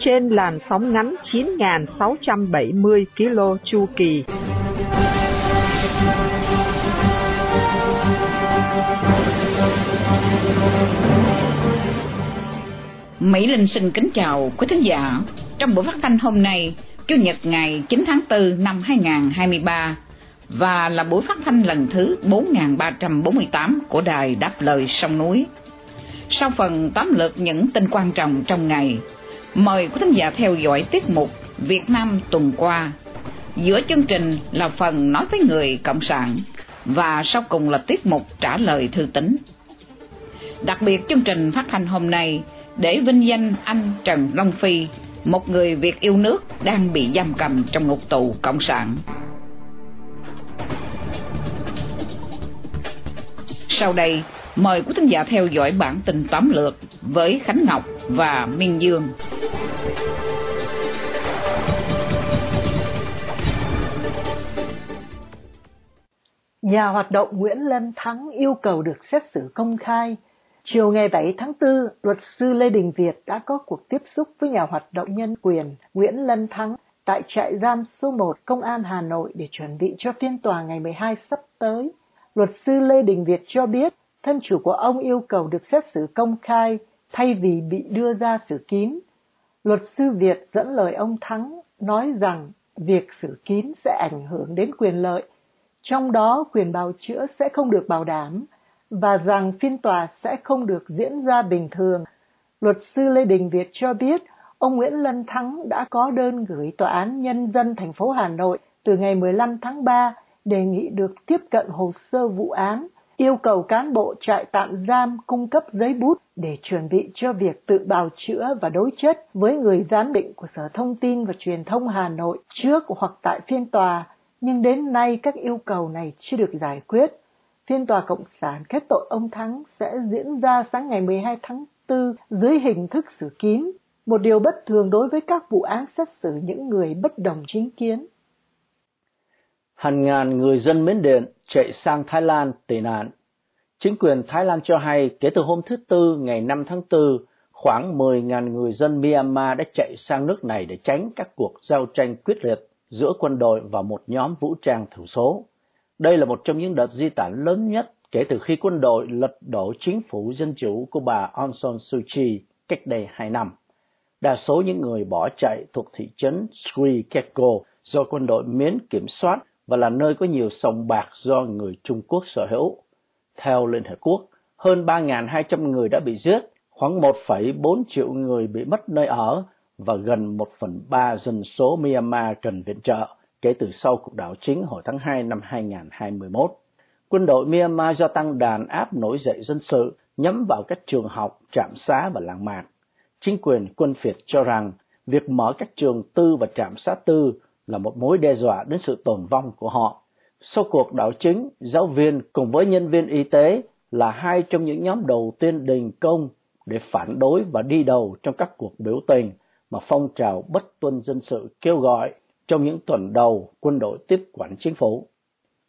Trên làn sóng ngắn 9.670 km chu kỳ. Mỹ Linh xin kính chào quý thính giả. Trong buổi phát thanh hôm nay, Chủ nhật ngày 9 tháng 4 năm 2023 và là buổi phát thanh lần thứ 4348 của đài Đáp Lời Sông Núi. Sau phần tóm lược những tin quan trọng trong ngày, mời quý thính giả theo dõi tiết mục Việt Nam tuần qua. Giữa chương trình là phần nói với người Cộng sản và sau cùng là tiết mục trả lời thư tín. Đặc biệt chương trình phát hành hôm nay để vinh danh anh Trần Long Phi, một người Việt yêu nước đang bị giam cầm trong ngục tù Cộng sản. Sau đây, mời quý thính giả theo dõi bản tin tóm lược với Khánh Ngọc và Minh Dương. Nhà hoạt động Nguyễn Lân Thắng yêu cầu được xét xử công khai. Chiều ngày 7 tháng 4, luật sư Lê Đình Việt đã có cuộc tiếp xúc với nhà hoạt động nhân quyền Nguyễn Lân Thắng tại trại giam số 1 Công an Hà Nội để chuẩn bị cho phiên tòa ngày 12 sắp tới. Luật sư Lê Đình Việt cho biết thân chủ của ông yêu cầu được xét xử công khai thay vì bị đưa ra xử kín. Luật sư Việt dẫn lời ông Thắng nói rằng việc xử kín sẽ ảnh hưởng đến quyền lợi, trong đó quyền bào chữa sẽ không được bảo đảm và rằng phiên tòa sẽ không được diễn ra bình thường. Luật sư Lê Đình Việt cho biết ông Nguyễn Lân Thắng đã có đơn gửi Tòa án Nhân dân thành phố Hà Nội từ ngày 15 tháng 3 đề nghị được tiếp cận hồ sơ vụ án, yêu cầu cán bộ trại tạm giam cung cấp giấy bút để chuẩn bị cho việc tự bào chữa và đối chất với người giám định của Sở Thông tin và Truyền thông Hà Nội trước hoặc tại phiên tòa, nhưng đến nay các yêu cầu này chưa được giải quyết. Phiên tòa Cộng sản kết tội ông Thắng sẽ diễn ra sáng ngày 12 tháng 4 dưới hình thức xử kín, một điều bất thường đối với các vụ án xét xử những người bất đồng chính kiến hàng ngàn người dân Miến Điện chạy sang Thái Lan tị nạn. Chính quyền Thái Lan cho hay kể từ hôm thứ Tư ngày 5 tháng 4, khoảng 10.000 người dân Myanmar đã chạy sang nước này để tránh các cuộc giao tranh quyết liệt giữa quân đội và một nhóm vũ trang thiểu số. Đây là một trong những đợt di tản lớn nhất kể từ khi quân đội lật đổ chính phủ dân chủ của bà Aung San Suu Kyi cách đây hai năm. Đa số những người bỏ chạy thuộc thị trấn Sri Keko do quân đội Miến kiểm soát và là nơi có nhiều sòng bạc do người Trung Quốc sở hữu. Theo Liên Hợp Quốc, hơn 3.200 người đã bị giết, khoảng 1,4 triệu người bị mất nơi ở và gần 1 phần 3 dân số Myanmar cần viện trợ kể từ sau cuộc đảo chính hồi tháng 2 năm 2021. Quân đội Myanmar do tăng đàn áp nổi dậy dân sự nhắm vào các trường học, trạm xá và làng mạc. Chính quyền quân Việt cho rằng việc mở các trường tư và trạm xá tư là một mối đe dọa đến sự tồn vong của họ. Sau cuộc đảo chính, giáo viên cùng với nhân viên y tế là hai trong những nhóm đầu tiên đình công để phản đối và đi đầu trong các cuộc biểu tình mà phong trào bất tuân dân sự kêu gọi trong những tuần đầu quân đội tiếp quản chính phủ.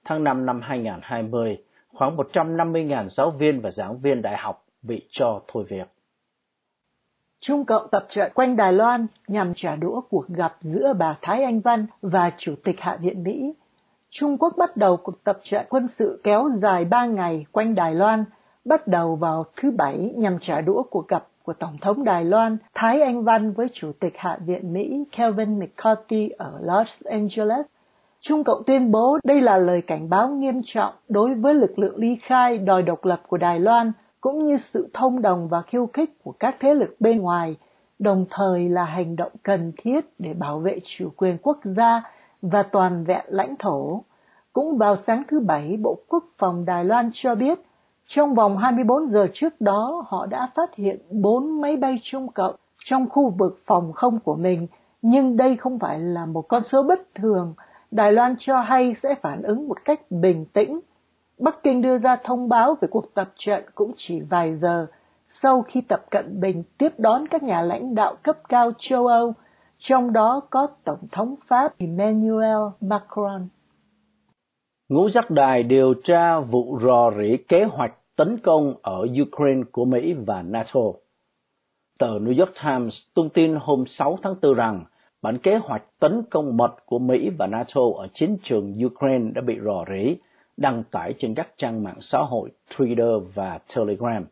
Tháng 5 năm 2020, khoảng 150.000 giáo viên và giảng viên đại học bị cho thôi việc. Trung Cộng tập trận quanh Đài Loan nhằm trả đũa cuộc gặp giữa bà Thái Anh Văn và Chủ tịch Hạ viện Mỹ. Trung Quốc bắt đầu cuộc tập trận quân sự kéo dài 3 ngày quanh Đài Loan, bắt đầu vào thứ Bảy nhằm trả đũa cuộc gặp của Tổng thống Đài Loan Thái Anh Văn với Chủ tịch Hạ viện Mỹ Kevin McCarthy ở Los Angeles. Trung Cộng tuyên bố đây là lời cảnh báo nghiêm trọng đối với lực lượng ly khai đòi độc lập của Đài Loan cũng như sự thông đồng và khiêu khích của các thế lực bên ngoài, đồng thời là hành động cần thiết để bảo vệ chủ quyền quốc gia và toàn vẹn lãnh thổ. Cũng vào sáng thứ Bảy, Bộ Quốc phòng Đài Loan cho biết, trong vòng 24 giờ trước đó, họ đã phát hiện 4 máy bay Trung Cộng trong khu vực phòng không của mình, nhưng đây không phải là một con số bất thường, Đài Loan cho hay sẽ phản ứng một cách bình tĩnh. Bắc Kinh đưa ra thông báo về cuộc tập trận cũng chỉ vài giờ sau khi Tập Cận Bình tiếp đón các nhà lãnh đạo cấp cao châu Âu, trong đó có Tổng thống Pháp Emmanuel Macron. Ngũ giác đài điều tra vụ rò rỉ kế hoạch tấn công ở Ukraine của Mỹ và NATO. Tờ New York Times tung tin hôm 6 tháng 4 rằng bản kế hoạch tấn công mật của Mỹ và NATO ở chiến trường Ukraine đã bị rò rỉ, đăng tải trên các trang mạng xã hội Twitter và Telegram.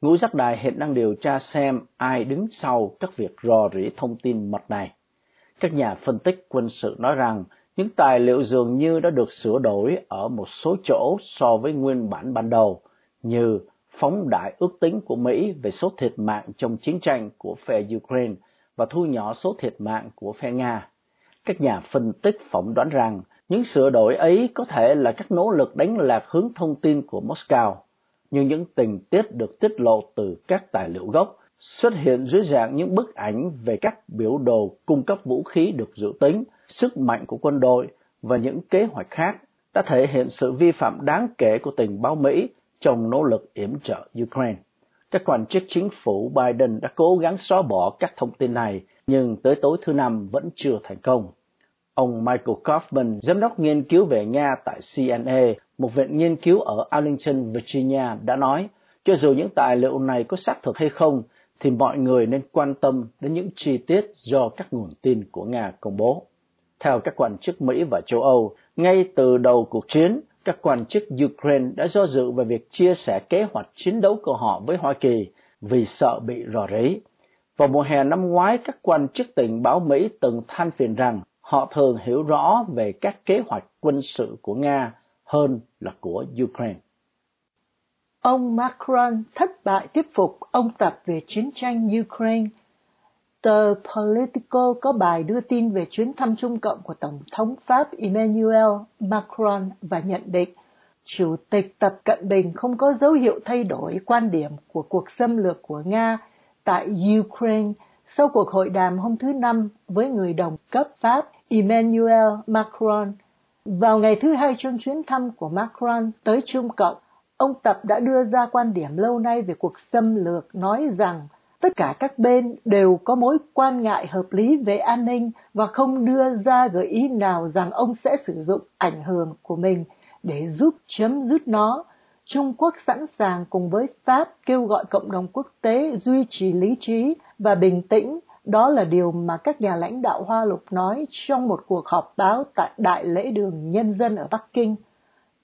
Ngũ giác đài hiện đang điều tra xem ai đứng sau các việc rò rỉ thông tin mật này. Các nhà phân tích quân sự nói rằng những tài liệu dường như đã được sửa đổi ở một số chỗ so với nguyên bản ban đầu, như phóng đại ước tính của Mỹ về số thiệt mạng trong chiến tranh của phe Ukraine và thu nhỏ số thiệt mạng của phe Nga. Các nhà phân tích phỏng đoán rằng những sửa đổi ấy có thể là các nỗ lực đánh lạc hướng thông tin của Moscow, nhưng những tình tiết được tiết lộ từ các tài liệu gốc xuất hiện dưới dạng những bức ảnh về các biểu đồ cung cấp vũ khí được dự tính, sức mạnh của quân đội và những kế hoạch khác đã thể hiện sự vi phạm đáng kể của tình báo Mỹ trong nỗ lực yểm trợ Ukraine. Các quan chức chính phủ Biden đã cố gắng xóa bỏ các thông tin này, nhưng tới tối thứ Năm vẫn chưa thành công. Ông Michael Kaufman, giám đốc nghiên cứu về Nga tại CNA, một viện nghiên cứu ở Arlington, Virginia, đã nói, cho dù những tài liệu này có xác thực hay không, thì mọi người nên quan tâm đến những chi tiết do các nguồn tin của Nga công bố. Theo các quan chức Mỹ và châu Âu, ngay từ đầu cuộc chiến, các quan chức Ukraine đã do dự về việc chia sẻ kế hoạch chiến đấu của họ với Hoa Kỳ vì sợ bị rò rỉ. Vào mùa hè năm ngoái, các quan chức tình báo Mỹ từng than phiền rằng họ thường hiểu rõ về các kế hoạch quân sự của Nga hơn là của Ukraine. Ông Macron thất bại thuyết phục ông Tập về chiến tranh Ukraine. Tờ Politico có bài đưa tin về chuyến thăm Trung Cộng của Tổng thống Pháp Emmanuel Macron và nhận định Chủ tịch Tập Cận Bình không có dấu hiệu thay đổi quan điểm của cuộc xâm lược của Nga tại Ukraine sau cuộc hội đàm hôm thứ Năm với người đồng cấp Pháp Emmanuel Macron. Vào ngày thứ hai trong chuyến thăm của Macron tới Trung Cộng, ông Tập đã đưa ra quan điểm lâu nay về cuộc xâm lược nói rằng tất cả các bên đều có mối quan ngại hợp lý về an ninh và không đưa ra gợi ý nào rằng ông sẽ sử dụng ảnh hưởng của mình để giúp chấm dứt nó. Trung Quốc sẵn sàng cùng với Pháp kêu gọi cộng đồng quốc tế duy trì lý trí và bình tĩnh. Đó là điều mà các nhà lãnh đạo Hoa Lục nói trong một cuộc họp báo tại Đại lễ đường Nhân dân ở Bắc Kinh.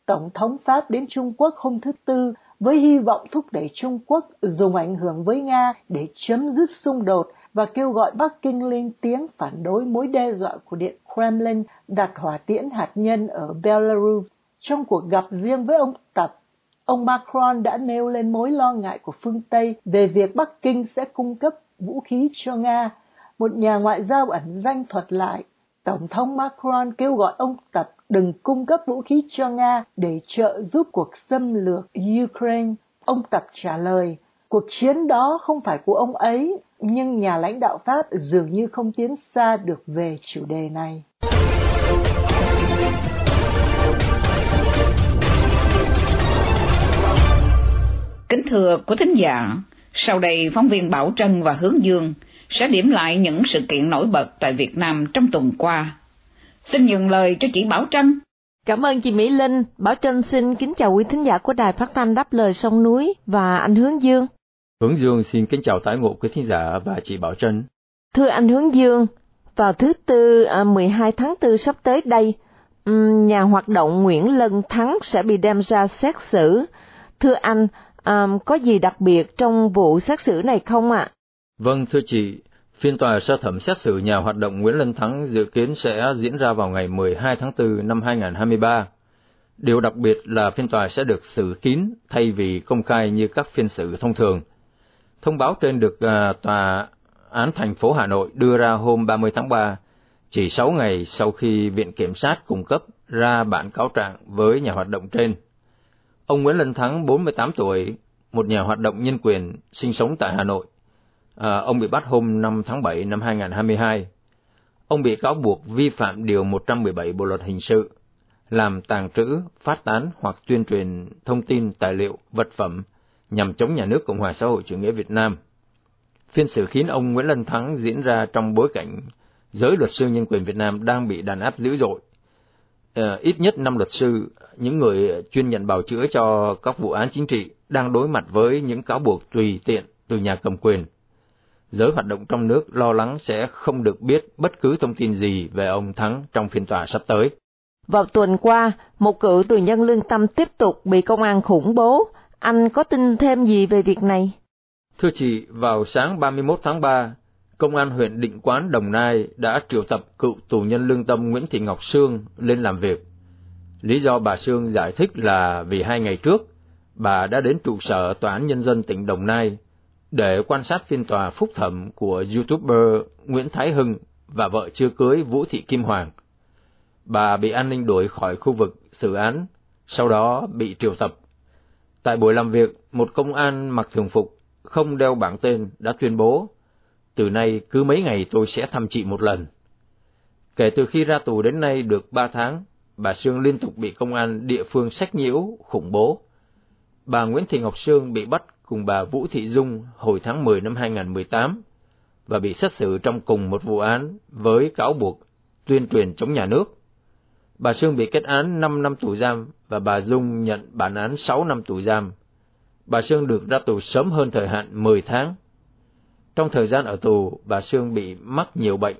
Tổng thống Pháp đến Trung Quốc hôm thứ Tư với hy vọng thúc đẩy Trung Quốc dùng ảnh hưởng với Nga để chấm dứt xung đột và kêu gọi Bắc Kinh lên tiếng phản đối mối đe dọa của Điện Kremlin đặt hỏa tiễn hạt nhân ở Belarus. Trong cuộc gặp riêng với ông Tập, ông Macron đã nêu lên mối lo ngại của phương Tây về việc Bắc Kinh sẽ cung cấp vũ khí cho Nga. Một nhà ngoại giao ẩn danh thuật lại, Tổng thống Macron kêu gọi ông Tập đừng cung cấp vũ khí cho Nga để trợ giúp cuộc xâm lược Ukraine. Ông Tập trả lời, cuộc chiến đó không phải của ông ấy, nhưng nhà lãnh đạo Pháp dường như không tiến xa được về chủ đề này. Kính thưa quý thính giả, sau đây phóng viên Bảo Trân và Hướng Dương sẽ điểm lại những sự kiện nổi bật tại Việt Nam trong tuần qua. Xin nhường lời cho chị Bảo Trân. Cảm ơn chị Mỹ Linh. Bảo Trân xin kính chào quý thính giả của Đài Phát thanh Đáp lời sông núi và anh Hướng Dương. Hướng Dương xin kính chào tái ngộ quý thính giả và chị Bảo Trân. Thưa anh Hướng Dương, vào thứ Tư 12 à, tháng 4 sắp tới đây, nhà hoạt động Nguyễn Lân Thắng sẽ bị đem ra xét xử. Thưa anh, à, có gì đặc biệt trong vụ xét xử này không ạ? À? Vâng thưa chị, phiên tòa sơ thẩm xét xử nhà hoạt động Nguyễn Lân Thắng dự kiến sẽ diễn ra vào ngày 12 tháng 4 năm 2023. Điều đặc biệt là phiên tòa sẽ được xử kín thay vì công khai như các phiên xử thông thường. Thông báo trên được à, tòa án thành phố Hà Nội đưa ra hôm 30 tháng 3, chỉ 6 ngày sau khi Viện Kiểm sát cung cấp ra bản cáo trạng với nhà hoạt động trên. Ông Nguyễn Lân Thắng, 48 tuổi, một nhà hoạt động nhân quyền sinh sống tại Hà Nội. À, ông bị bắt hôm 5 tháng 7 năm 2022. Ông bị cáo buộc vi phạm Điều 117 Bộ Luật Hình sự, làm tàng trữ, phát tán hoặc tuyên truyền thông tin, tài liệu, vật phẩm nhằm chống nhà nước Cộng hòa xã hội chủ nghĩa Việt Nam. Phiên xử khiến ông Nguyễn Lân Thắng diễn ra trong bối cảnh giới luật sư nhân quyền Việt Nam đang bị đàn áp dữ dội. À, ít nhất năm luật sư, những người chuyên nhận bào chữa cho các vụ án chính trị, đang đối mặt với những cáo buộc tùy tiện từ nhà cầm quyền. Giới hoạt động trong nước lo lắng sẽ không được biết bất cứ thông tin gì về ông Thắng trong phiên tòa sắp tới. Vào tuần qua, một cựu tù nhân lương tâm tiếp tục bị công an khủng bố. Anh có tin thêm gì về việc này? Thưa chị, vào sáng 31 tháng 3, Công an huyện Định Quán, Đồng Nai đã triệu tập cựu tù nhân lương tâm Nguyễn Thị Ngọc Sương lên làm việc. Lý do bà Sương giải thích là vì hai ngày trước, bà đã đến trụ sở Tòa án Nhân dân tỉnh Đồng Nai để quan sát phiên tòa phúc thẩm của YouTuber Nguyễn Thái Hưng và vợ chưa cưới Vũ Thị Kim Hoàng. Bà bị an ninh đuổi khỏi khu vực xử án, sau đó bị triệu tập. Tại buổi làm việc, một công an mặc thường phục, không đeo bảng tên đã tuyên bố từ nay cứ mấy ngày tôi sẽ thăm chị một lần. Kể từ khi ra tù đến nay được ba tháng, bà Sương liên tục bị công an địa phương sách nhiễu, khủng bố. Bà Nguyễn Thị Ngọc Sương bị bắt cùng bà Vũ Thị Dung hồi tháng 10 năm 2018 và bị xét xử trong cùng một vụ án với cáo buộc tuyên truyền chống nhà nước. Bà Sương bị kết án 5 năm tù giam và bà Dung nhận bản án 6 năm tù giam. Bà Sương được ra tù sớm hơn thời hạn 10 tháng trong thời gian ở tù, bà Sương bị mắc nhiều bệnh.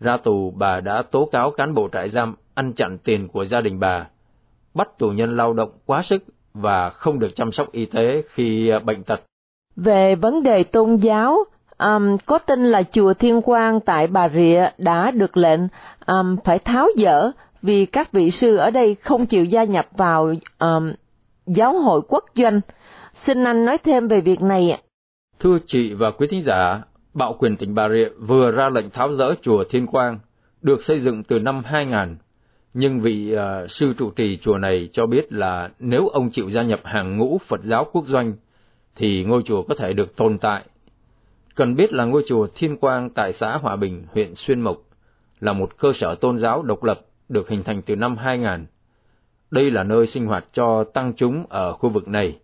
Ra tù, bà đã tố cáo cán bộ trại giam ăn chặn tiền của gia đình bà, bắt tù nhân lao động quá sức và không được chăm sóc y tế khi à, bệnh tật. Về vấn đề tôn giáo, um, có tin là chùa Thiên Quang tại Bà Rịa đã được lệnh um, phải tháo dỡ vì các vị sư ở đây không chịu gia nhập vào um, giáo hội quốc doanh. Xin anh nói thêm về việc này Thưa chị và quý thính giả, Bạo quyền tỉnh Bà Rịa vừa ra lệnh tháo rỡ chùa Thiên Quang, được xây dựng từ năm 2000, nhưng vị uh, sư trụ trì chùa này cho biết là nếu ông chịu gia nhập hàng ngũ Phật giáo quốc doanh, thì ngôi chùa có thể được tồn tại. Cần biết là ngôi chùa Thiên Quang tại xã Hòa Bình, huyện Xuyên Mộc, là một cơ sở tôn giáo độc lập được hình thành từ năm 2000. Đây là nơi sinh hoạt cho tăng chúng ở khu vực này.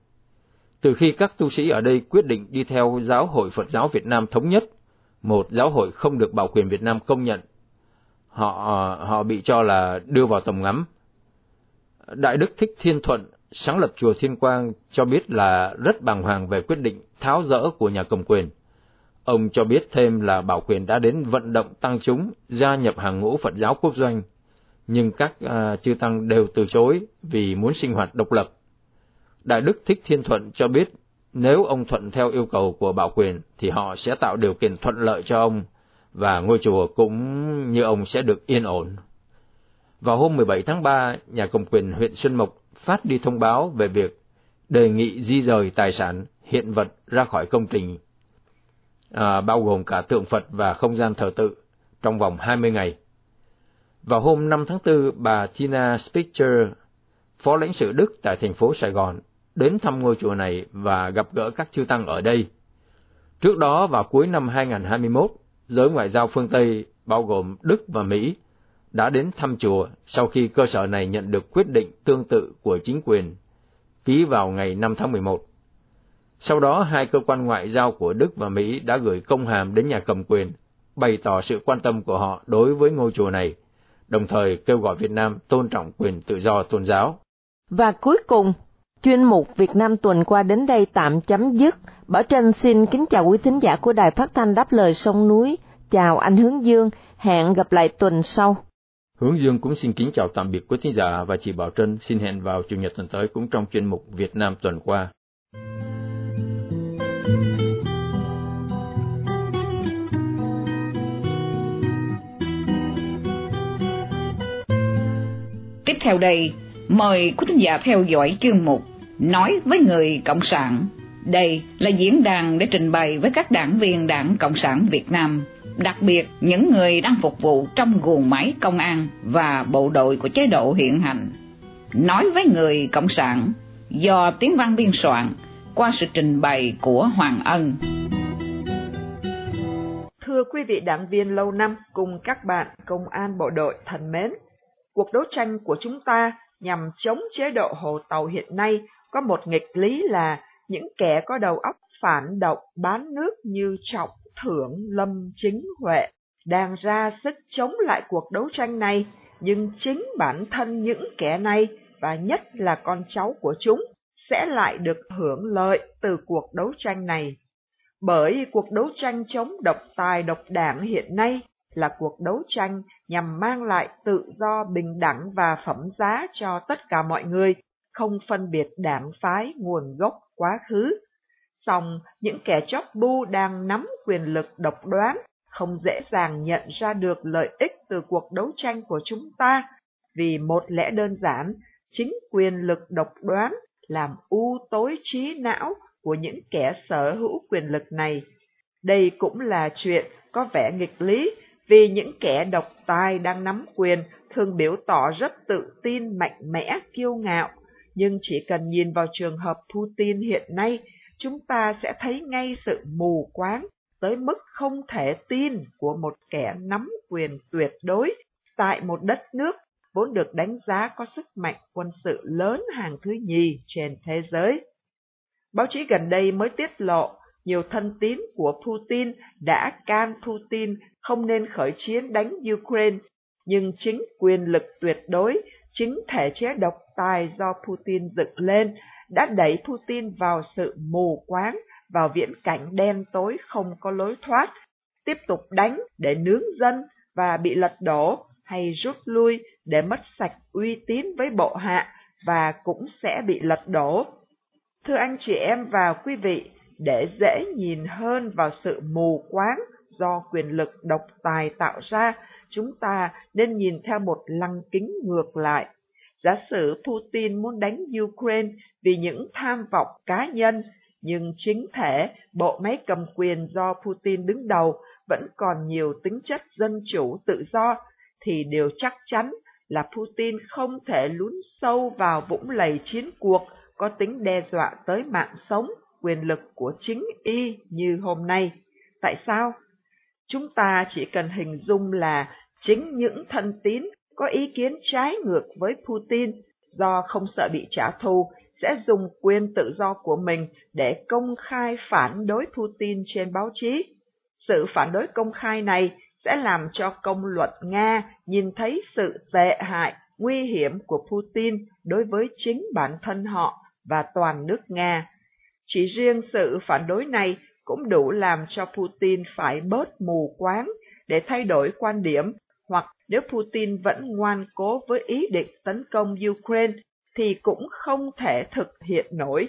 Từ khi các tu sĩ ở đây quyết định đi theo Giáo hội Phật giáo Việt Nam thống nhất, một giáo hội không được bảo quyền Việt Nam công nhận, họ họ bị cho là đưa vào tầm ngắm. Đại đức Thích Thiên Thuận, sáng lập chùa Thiên Quang cho biết là rất bàng hoàng về quyết định tháo rỡ của nhà cầm quyền. Ông cho biết thêm là bảo quyền đã đến vận động tăng chúng gia nhập hàng ngũ Phật giáo quốc doanh, nhưng các uh, chư tăng đều từ chối vì muốn sinh hoạt độc lập. Đại Đức Thích Thiên Thuận cho biết nếu ông thuận theo yêu cầu của bảo quyền thì họ sẽ tạo điều kiện thuận lợi cho ông và ngôi chùa cũng như ông sẽ được yên ổn. Vào hôm 17 tháng 3, nhà cầm quyền huyện Xuân Mộc phát đi thông báo về việc đề nghị di rời tài sản, hiện vật ra khỏi công trình, à, bao gồm cả tượng Phật và không gian thờ tự, trong vòng 20 ngày. Vào hôm 5 tháng 4, bà Tina Spitzer, phó lãnh sự Đức tại thành phố Sài Gòn, đến thăm ngôi chùa này và gặp gỡ các chư tăng ở đây. Trước đó vào cuối năm 2021, giới ngoại giao phương Tây bao gồm Đức và Mỹ đã đến thăm chùa sau khi cơ sở này nhận được quyết định tương tự của chính quyền ký vào ngày 5 tháng 11. Sau đó, hai cơ quan ngoại giao của Đức và Mỹ đã gửi công hàm đến nhà cầm quyền, bày tỏ sự quan tâm của họ đối với ngôi chùa này, đồng thời kêu gọi Việt Nam tôn trọng quyền tự do tôn giáo. Và cuối cùng, Chuyên mục Việt Nam tuần qua đến đây tạm chấm dứt. Bảo Tranh xin kính chào quý thính giả của Đài Phát thanh Đáp lời sông núi. Chào anh Hướng Dương, hẹn gặp lại tuần sau. Hướng Dương cũng xin kính chào tạm biệt quý thính giả và chị Bảo Trân xin hẹn vào Chủ nhật tuần tới cũng trong chuyên mục Việt Nam tuần qua. Tiếp theo đây, mời quý thính giả theo dõi chương mục nói với người Cộng sản. Đây là diễn đàn để trình bày với các đảng viên Đảng Cộng sản Việt Nam, đặc biệt những người đang phục vụ trong guồng máy công an và bộ đội của chế độ hiện hành. Nói với người Cộng sản do tiếng văn biên soạn qua sự trình bày của Hoàng Ân. Thưa quý vị đảng viên lâu năm cùng các bạn công an bộ đội thân mến, cuộc đấu tranh của chúng ta nhằm chống chế độ hồ tàu hiện nay có một nghịch lý là những kẻ có đầu óc phản động bán nước như Trọng Thưởng Lâm Chính Huệ đang ra sức chống lại cuộc đấu tranh này, nhưng chính bản thân những kẻ này và nhất là con cháu của chúng sẽ lại được hưởng lợi từ cuộc đấu tranh này. Bởi cuộc đấu tranh chống độc tài độc đảng hiện nay là cuộc đấu tranh nhằm mang lại tự do bình đẳng và phẩm giá cho tất cả mọi người, không phân biệt đảng phái nguồn gốc quá khứ. Song những kẻ chóp bu đang nắm quyền lực độc đoán không dễ dàng nhận ra được lợi ích từ cuộc đấu tranh của chúng ta, vì một lẽ đơn giản, chính quyền lực độc đoán làm u tối trí não của những kẻ sở hữu quyền lực này. Đây cũng là chuyện có vẻ nghịch lý, vì những kẻ độc tài đang nắm quyền thường biểu tỏ rất tự tin mạnh mẽ, kiêu ngạo, nhưng chỉ cần nhìn vào trường hợp Putin hiện nay, chúng ta sẽ thấy ngay sự mù quáng tới mức không thể tin của một kẻ nắm quyền tuyệt đối tại một đất nước vốn được đánh giá có sức mạnh quân sự lớn hàng thứ nhì trên thế giới. Báo chí gần đây mới tiết lộ nhiều thân tín của Putin đã can Putin không nên khởi chiến đánh Ukraine, nhưng chính quyền lực tuyệt đối, chính thể chế độc tài do Putin dựng lên đã đẩy Putin vào sự mù quáng, vào viễn cảnh đen tối không có lối thoát, tiếp tục đánh để nướng dân và bị lật đổ hay rút lui để mất sạch uy tín với bộ hạ và cũng sẽ bị lật đổ. Thưa anh chị em và quý vị, để dễ nhìn hơn vào sự mù quáng do quyền lực độc tài tạo ra, chúng ta nên nhìn theo một lăng kính ngược lại. Giả sử Putin muốn đánh Ukraine vì những tham vọng cá nhân, nhưng chính thể bộ máy cầm quyền do Putin đứng đầu vẫn còn nhiều tính chất dân chủ tự do, thì điều chắc chắn là Putin không thể lún sâu vào vũng lầy chiến cuộc có tính đe dọa tới mạng sống, quyền lực của chính y như hôm nay. Tại sao? Chúng ta chỉ cần hình dung là chính những thân tín có ý kiến trái ngược với Putin do không sợ bị trả thù sẽ dùng quyền tự do của mình để công khai phản đối Putin trên báo chí. Sự phản đối công khai này sẽ làm cho công luận Nga nhìn thấy sự tệ hại, nguy hiểm của Putin đối với chính bản thân họ và toàn nước Nga. Chỉ riêng sự phản đối này cũng đủ làm cho Putin phải bớt mù quáng để thay đổi quan điểm, hoặc nếu Putin vẫn ngoan cố với ý định tấn công Ukraine thì cũng không thể thực hiện nổi.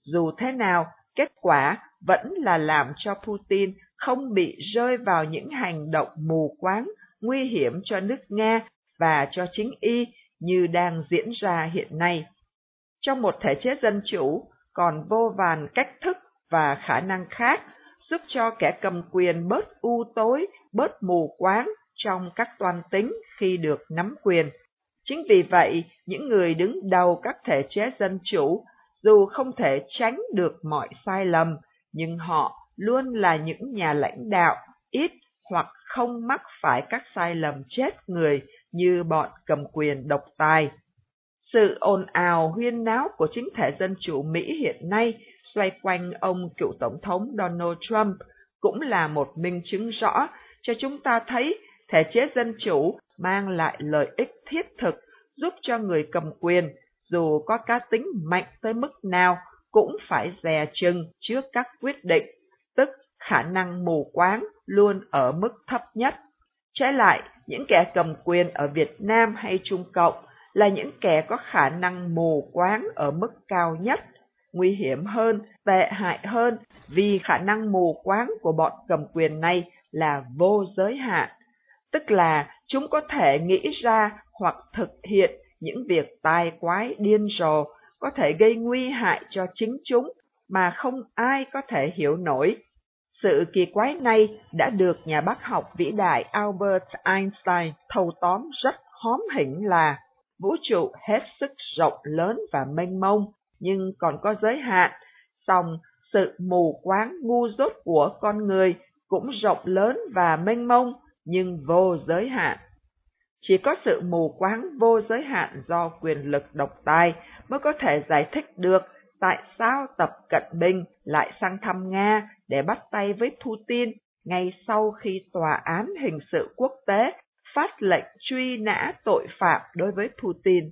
Dù thế nào, kết quả vẫn là làm cho Putin không bị rơi vào những hành động mù quáng, nguy hiểm cho nước Nga và cho chính y như đang diễn ra hiện nay. Trong một thể chế dân chủ, còn vô vàn cách thức và khả năng khác giúp cho kẻ cầm quyền bớt u tối, bớt mù quáng trong các toan tính khi được nắm quyền. Chính vì vậy, những người đứng đầu các thể chế dân chủ, dù không thể tránh được mọi sai lầm, nhưng họ luôn là những nhà lãnh đạo ít hoặc không mắc phải các sai lầm chết người như bọn cầm quyền độc tài. Sự ồn ào huyên náo của chính thể dân chủ Mỹ hiện nay xoay quanh ông cựu tổng thống Donald Trump cũng là một minh chứng rõ cho chúng ta thấy thể chế dân chủ mang lại lợi ích thiết thực giúp cho người cầm quyền, dù có cá tính mạnh tới mức nào, cũng phải dè chừng trước các quyết định, tức khả năng mù quáng luôn ở mức thấp nhất. Trái lại, những kẻ cầm quyền ở Việt Nam hay Trung Cộng là những kẻ có khả năng mù quáng ở mức cao nhất, nguy hiểm hơn, tệ hại hơn vì khả năng mù quáng của bọn cầm quyền này là vô giới hạn, tức là chúng có thể nghĩ ra hoặc thực hiện những việc tai quái điên rồ có thể gây nguy hại cho chính chúng mà không ai có thể hiểu nổi. Sự kỳ quái này đã được nhà bác học vĩ đại Albert Einstein thâu tóm rất hóm hỉnh là vũ trụ hết sức rộng lớn và mênh mông, nhưng còn có giới hạn, song sự mù quáng ngu dốt của con người cũng rộng lớn và mênh mông, nhưng vô giới hạn. Chỉ có sự mù quáng vô giới hạn do quyền lực độc tài mới có thể giải thích được tại sao Tập Cận Bình lại sang thăm Nga để bắt tay với Putin ngay sau khi Tòa án Hình sự Quốc tế phát lệnh truy nã tội phạm đối với Putin.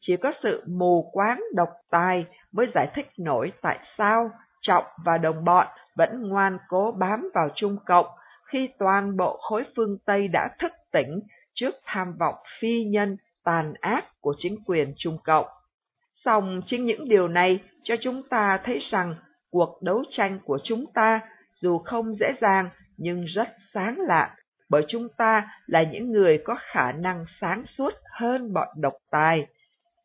Chỉ có sự mù quáng độc tài mới giải thích nổi tại sao Trọng và đồng bọn vẫn ngoan cố bám vào Trung Cộng khi toàn bộ khối phương Tây đã thức tỉnh trước tham vọng phi nhân tàn ác của chính quyền Trung Cộng. Song chính những điều này cho chúng ta thấy rằng cuộc đấu tranh của chúng ta dù không dễ dàng nhưng rất sáng lạ, bởi chúng ta là những người có khả năng sáng suốt hơn bọn độc tài.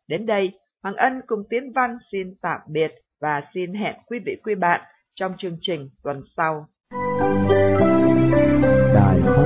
Đến đây, Hoàng Ân cùng Tiến Văn xin tạm biệt và xin hẹn quý vị quý bạn trong chương trình tuần sau. Đài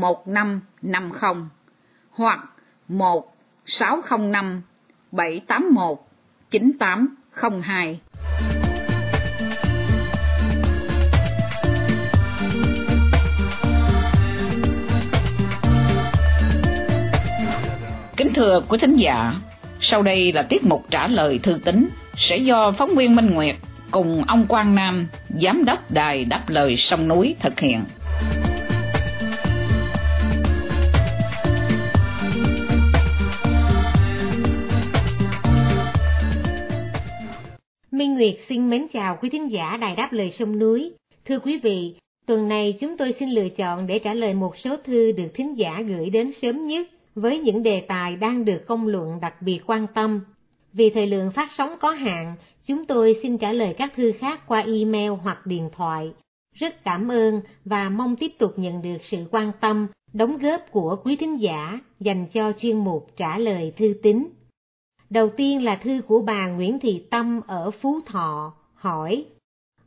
1550 hoặc 1605 781 9802. Kính thưa quý thính giả, sau đây là tiết mục trả lời thư tín sẽ do phóng viên Minh Nguyệt cùng ông Quang Nam, giám đốc đài đáp lời sông núi thực hiện. Nguyệt xin mến chào quý thính giả đài đáp lời sông núi. Thưa quý vị, tuần này chúng tôi xin lựa chọn để trả lời một số thư được thính giả gửi đến sớm nhất với những đề tài đang được công luận đặc biệt quan tâm. Vì thời lượng phát sóng có hạn, chúng tôi xin trả lời các thư khác qua email hoặc điện thoại. Rất cảm ơn và mong tiếp tục nhận được sự quan tâm, đóng góp của quý thính giả dành cho chuyên mục trả lời thư tín. Đầu tiên là thư của bà Nguyễn Thị Tâm ở Phú Thọ, hỏi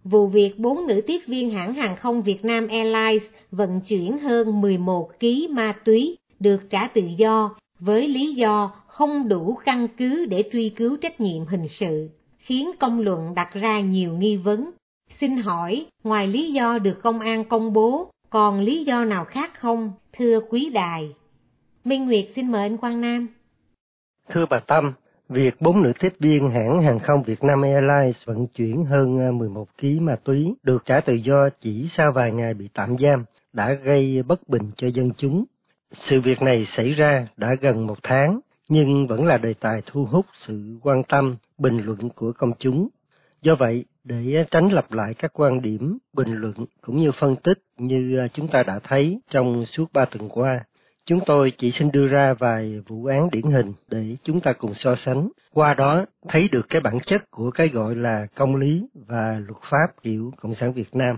Vụ việc bốn nữ tiếp viên hãng hàng không Việt Nam Airlines vận chuyển hơn 11 kg ma túy được trả tự do với lý do không đủ căn cứ để truy cứu trách nhiệm hình sự, khiến công luận đặt ra nhiều nghi vấn. Xin hỏi, ngoài lý do được công an công bố, còn lý do nào khác không, thưa quý đài? Minh Nguyệt xin mời anh Quang Nam. Thưa bà Tâm, việc bốn nữ tiếp viên hãng hàng không Việt Nam Airlines vận chuyển hơn à, 11 kg ma túy được trả tự do chỉ sau vài ngày bị tạm giam đã gây bất bình cho dân chúng sự việc này xảy ra đã gần một tháng, nhưng vẫn là đề tài thu hút sự quan tâm, bình luận của công chúng. Do vậy, để tránh lặp lại các quan điểm, bình luận cũng như phân tích như à, chúng ta đã thấy trong suốt ba tuần qua, chúng tôi chỉ xin đưa ra vài vụ án điển hình để chúng ta cùng so sánh. Qua đó, thấy được cái bản chất của cái gọi là công lý và luật pháp kiểu Cộng sản Việt Nam.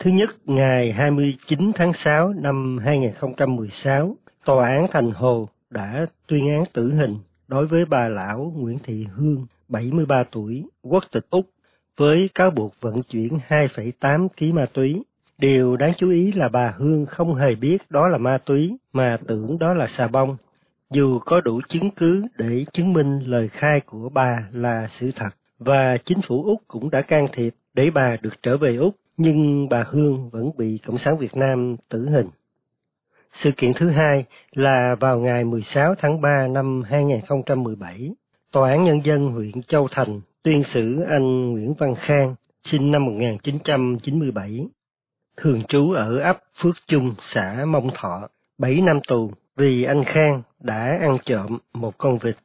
Thứ nhất, ngày 29 tháng 6 năm 2016, Tòa án Thành Hồ đã tuyên án tử hình đối với bà lão Nguyễn Thị Hương, 73 tuổi, quốc tịch Úc, với cáo buộc vận chuyển 2,8 kg ma túy. Điều đáng chú ý là bà Hương không hề biết đó là ma túy, mà tưởng đó là xà bông. Dù có đủ chứng cứ để chứng minh lời khai của bà là sự thật, và chính phủ Úc cũng đã can thiệp để bà được trở về Úc nhưng bà Hương vẫn bị Cộng sản Việt Nam tử hình. Sự kiện thứ hai là vào ngày 16 tháng 3 năm 2017, Tòa án Nhân dân huyện Châu Thành tuyên xử anh Nguyễn Văn Khang, sinh năm 1997, thường trú ở ấp Phước Trung, xã Mông Thọ, 7 năm tù vì anh Khang đã ăn trộm một con vịt.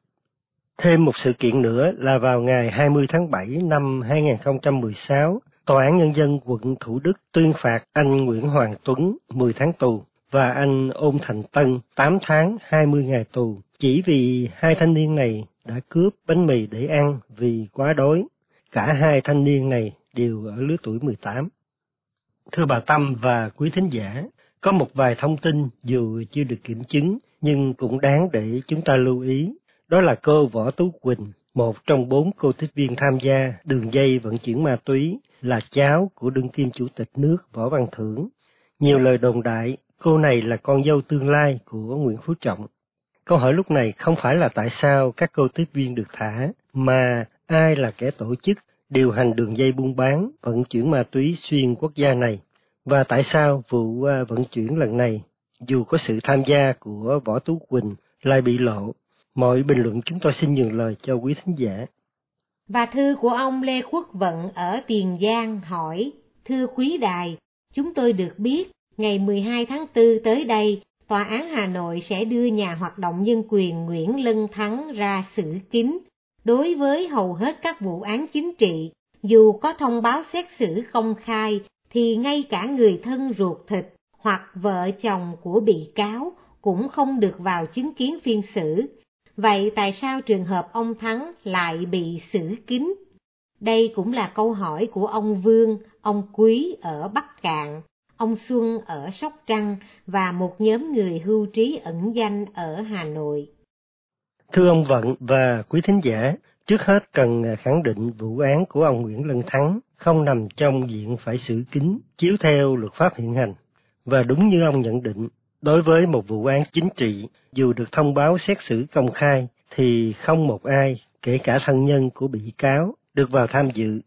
Thêm một sự kiện nữa là vào ngày 20 tháng 7 năm 2016, Tòa án Nhân dân quận Thủ Đức tuyên phạt anh Nguyễn Hoàng Tuấn 10 tháng tù và anh Ôn Thành Tân 8 tháng 20 ngày tù chỉ vì hai thanh niên này đã cướp bánh mì để ăn vì quá đói. Cả hai thanh niên này đều ở lứa tuổi 18. Thưa bà Tâm và quý thính giả, Có một vài thông tin dù chưa được kiểm chứng nhưng cũng đáng để chúng ta lưu ý. Đó là cô Võ Tú Quỳnh, một trong bốn cô tiếp viên tham gia đường dây vận chuyển ma túy, là cháu của đương kim chủ tịch nước Võ Văn Thưởng. Nhiều lời đồn đại, cô này là con dâu tương lai của Nguyễn Phú Trọng. Câu hỏi lúc này không phải là tại sao các cô tiếp viên được thả, mà ai là kẻ tổ chức điều hành đường dây buôn bán, vận chuyển ma túy xuyên quốc gia này, và tại sao vụ à, vận chuyển lần này, dù có sự tham gia của Võ Tú Quỳnh, lại bị lộ. Mọi bình luận chúng tôi xin nhường lời cho quý thính giả. Và thư của ông Lê Quốc Vận ở Tiền Giang hỏi, Thưa quý đài, chúng tôi được biết ngày 12 tháng 4 tới đây, Tòa án Hà Nội sẽ đưa nhà hoạt động nhân quyền Nguyễn Lân Thắng ra xử kín đối với hầu hết các vụ án chính trị, dù có thông báo xét xử công khai thì ngay cả người thân ruột thịt hoặc vợ chồng của bị cáo cũng không được vào chứng kiến phiên xử. Vậy tại sao trường hợp ông Thắng lại bị xử kín? Đây cũng là câu hỏi của ông Vương, ông Quý ở Bắc Cạn, ông Xuân ở Sóc Trăng và một nhóm người hưu trí ẩn danh ở Hà Nội. Thưa ông Vận và quý thính giả, trước hết cần à, khẳng định vụ án của ông Nguyễn Lân Thắng không nằm trong diện phải xử kín, chiếu theo luật pháp hiện hành. Và đúng như ông nhận định, đối với một vụ án chính trị, dù được thông báo xét xử công khai, thì không một ai, kể cả thân nhân của bị cáo, được vào tham dự,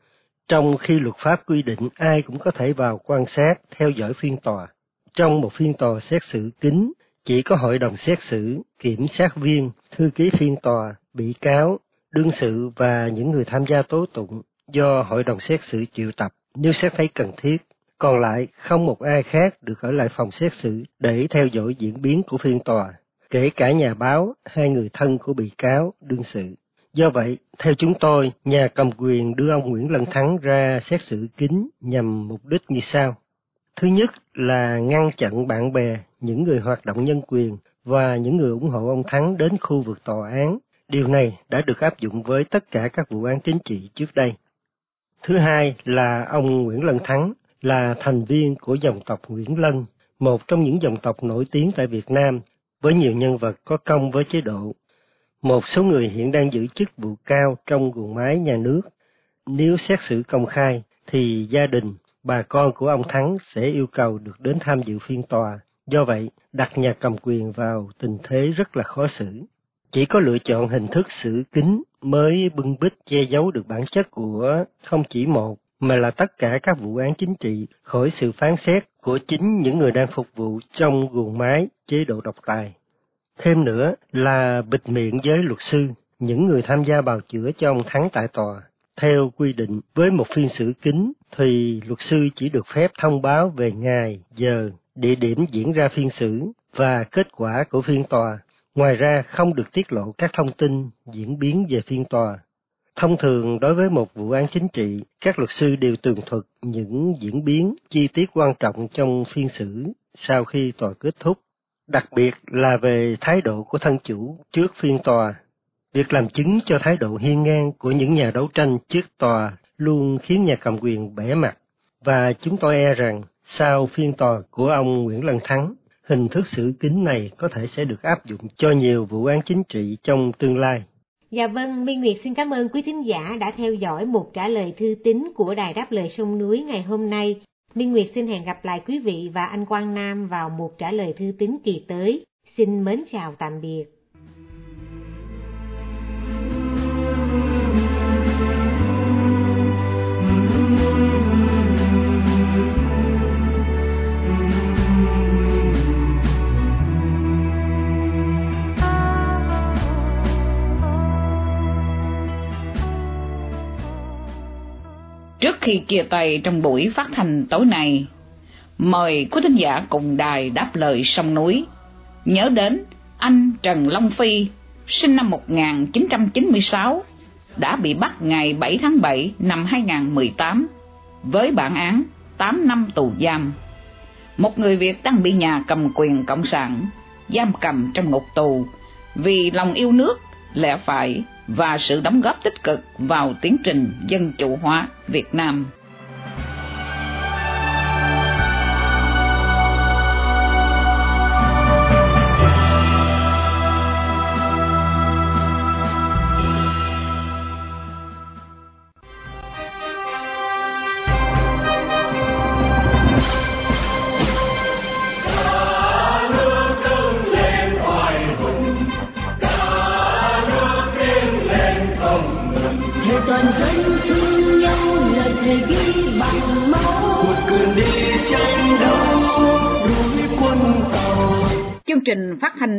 trong khi luật pháp quy định ai cũng có thể vào quan sát, theo dõi phiên tòa. Trong một phiên tòa xét xử kín, chỉ có hội đồng xét xử, kiểm sát viên, thư ký phiên tòa, bị cáo, đương sự và những người tham gia tố tụng do hội đồng xét xử triệu tập nếu xét thấy cần thiết. Còn lại, không một ai khác được ở lại phòng xét xử để theo dõi diễn biến của phiên tòa, kể cả nhà báo, hai người thân của bị cáo, đương sự. Do vậy, theo chúng tôi, nhà cầm quyền đưa ông Nguyễn Lân Thắng ra xét xử kín nhằm mục đích như sau. Thứ nhất là ngăn chặn bạn bè, những người hoạt động nhân quyền và những người ủng hộ ông Thắng đến khu vực tòa án. Điều này đã được áp dụng với tất cả các vụ án chính trị trước đây. Thứ hai là ông Nguyễn Lân Thắng là thành viên của dòng tộc Nguyễn Lân, một trong những dòng tộc nổi tiếng tại Việt Nam với nhiều nhân vật có công với chế độ. Một số người hiện đang giữ chức vụ cao trong guồng máy nhà nước. Nếu xét xử công khai thì gia đình, bà con của ông Thắng sẽ yêu cầu được đến tham dự phiên tòa. Do vậy, đặt nhà cầm quyền vào tình thế rất là khó xử. Chỉ có lựa chọn hình thức xử kín mới bưng bít che giấu được bản chất của không chỉ một mà là tất cả các vụ án chính trị khỏi sự phán xét của chính những người đang phục vụ trong guồng máy chế độ độc tài. Thêm nữa là bịt miệng với luật sư, những người tham gia bào chữa cho ông Thắng tại tòa. Theo quy định, với một phiên xử kín thì luật sư chỉ được phép thông báo về ngày, giờ, địa điểm diễn ra phiên xử và kết quả của phiên tòa. Ngoài ra không được tiết lộ các thông tin diễn biến về phiên tòa. Thông thường đối với một vụ án chính trị, các luật sư đều tường thuật những diễn biến chi tiết quan trọng trong phiên xử sau khi tòa kết thúc đặc biệt là về thái độ của thân chủ trước phiên tòa. Việc làm chứng cho thái độ hiên ngang của những nhà đấu tranh trước tòa luôn khiến nhà cầm quyền bẻ mặt, và chúng tôi e rằng sau phiên tòa của ông Nguyễn Lân Thắng, hình thức xử kín này có thể sẽ được áp dụng cho nhiều vụ án chính trị trong tương lai. Dạ vâng, Minh Nguyệt xin cảm ơn quý thính giả đã theo dõi một trả lời thư tín của Đài Đáp Lời Sông Núi ngày hôm nay. Minh Nguyệt xin hẹn gặp lại quý vị và anh Quang Nam vào một trả lời thư tín kỳ tới. Xin mến chào tạm biệt. Khi chia tay trong buổi phát thanh tối nay, mời quý thính giả cùng đài đáp lời sông núi. Nhớ đến anh Trần Long Phi, sinh năm 1996, đã bị bắt ngày 7 tháng 7 năm 2018 với bản án 8 năm tù giam. Một người Việt đang bị nhà cầm quyền Cộng sản giam cầm trong ngục tù vì lòng yêu nước, lẽ phải và sự đóng góp tích cực vào tiến trình dân chủ hóa Việt Nam.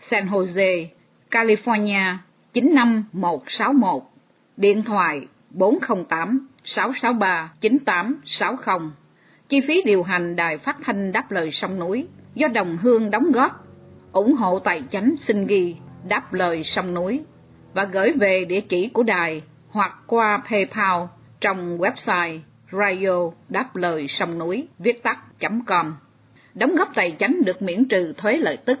San Jose, California 95161 Điện thoại 408 663 9860 Chi phí điều hành đài phát thanh đáp lời sông núi do đồng hương đóng góp ủng hộ tài chánh xin ghi đáp lời sông núi và gửi về địa chỉ của đài hoặc qua PayPal trong website radio đáp lời sông núi viết tắt.com. Đóng góp tài chánh được miễn trừ thuế lợi tức.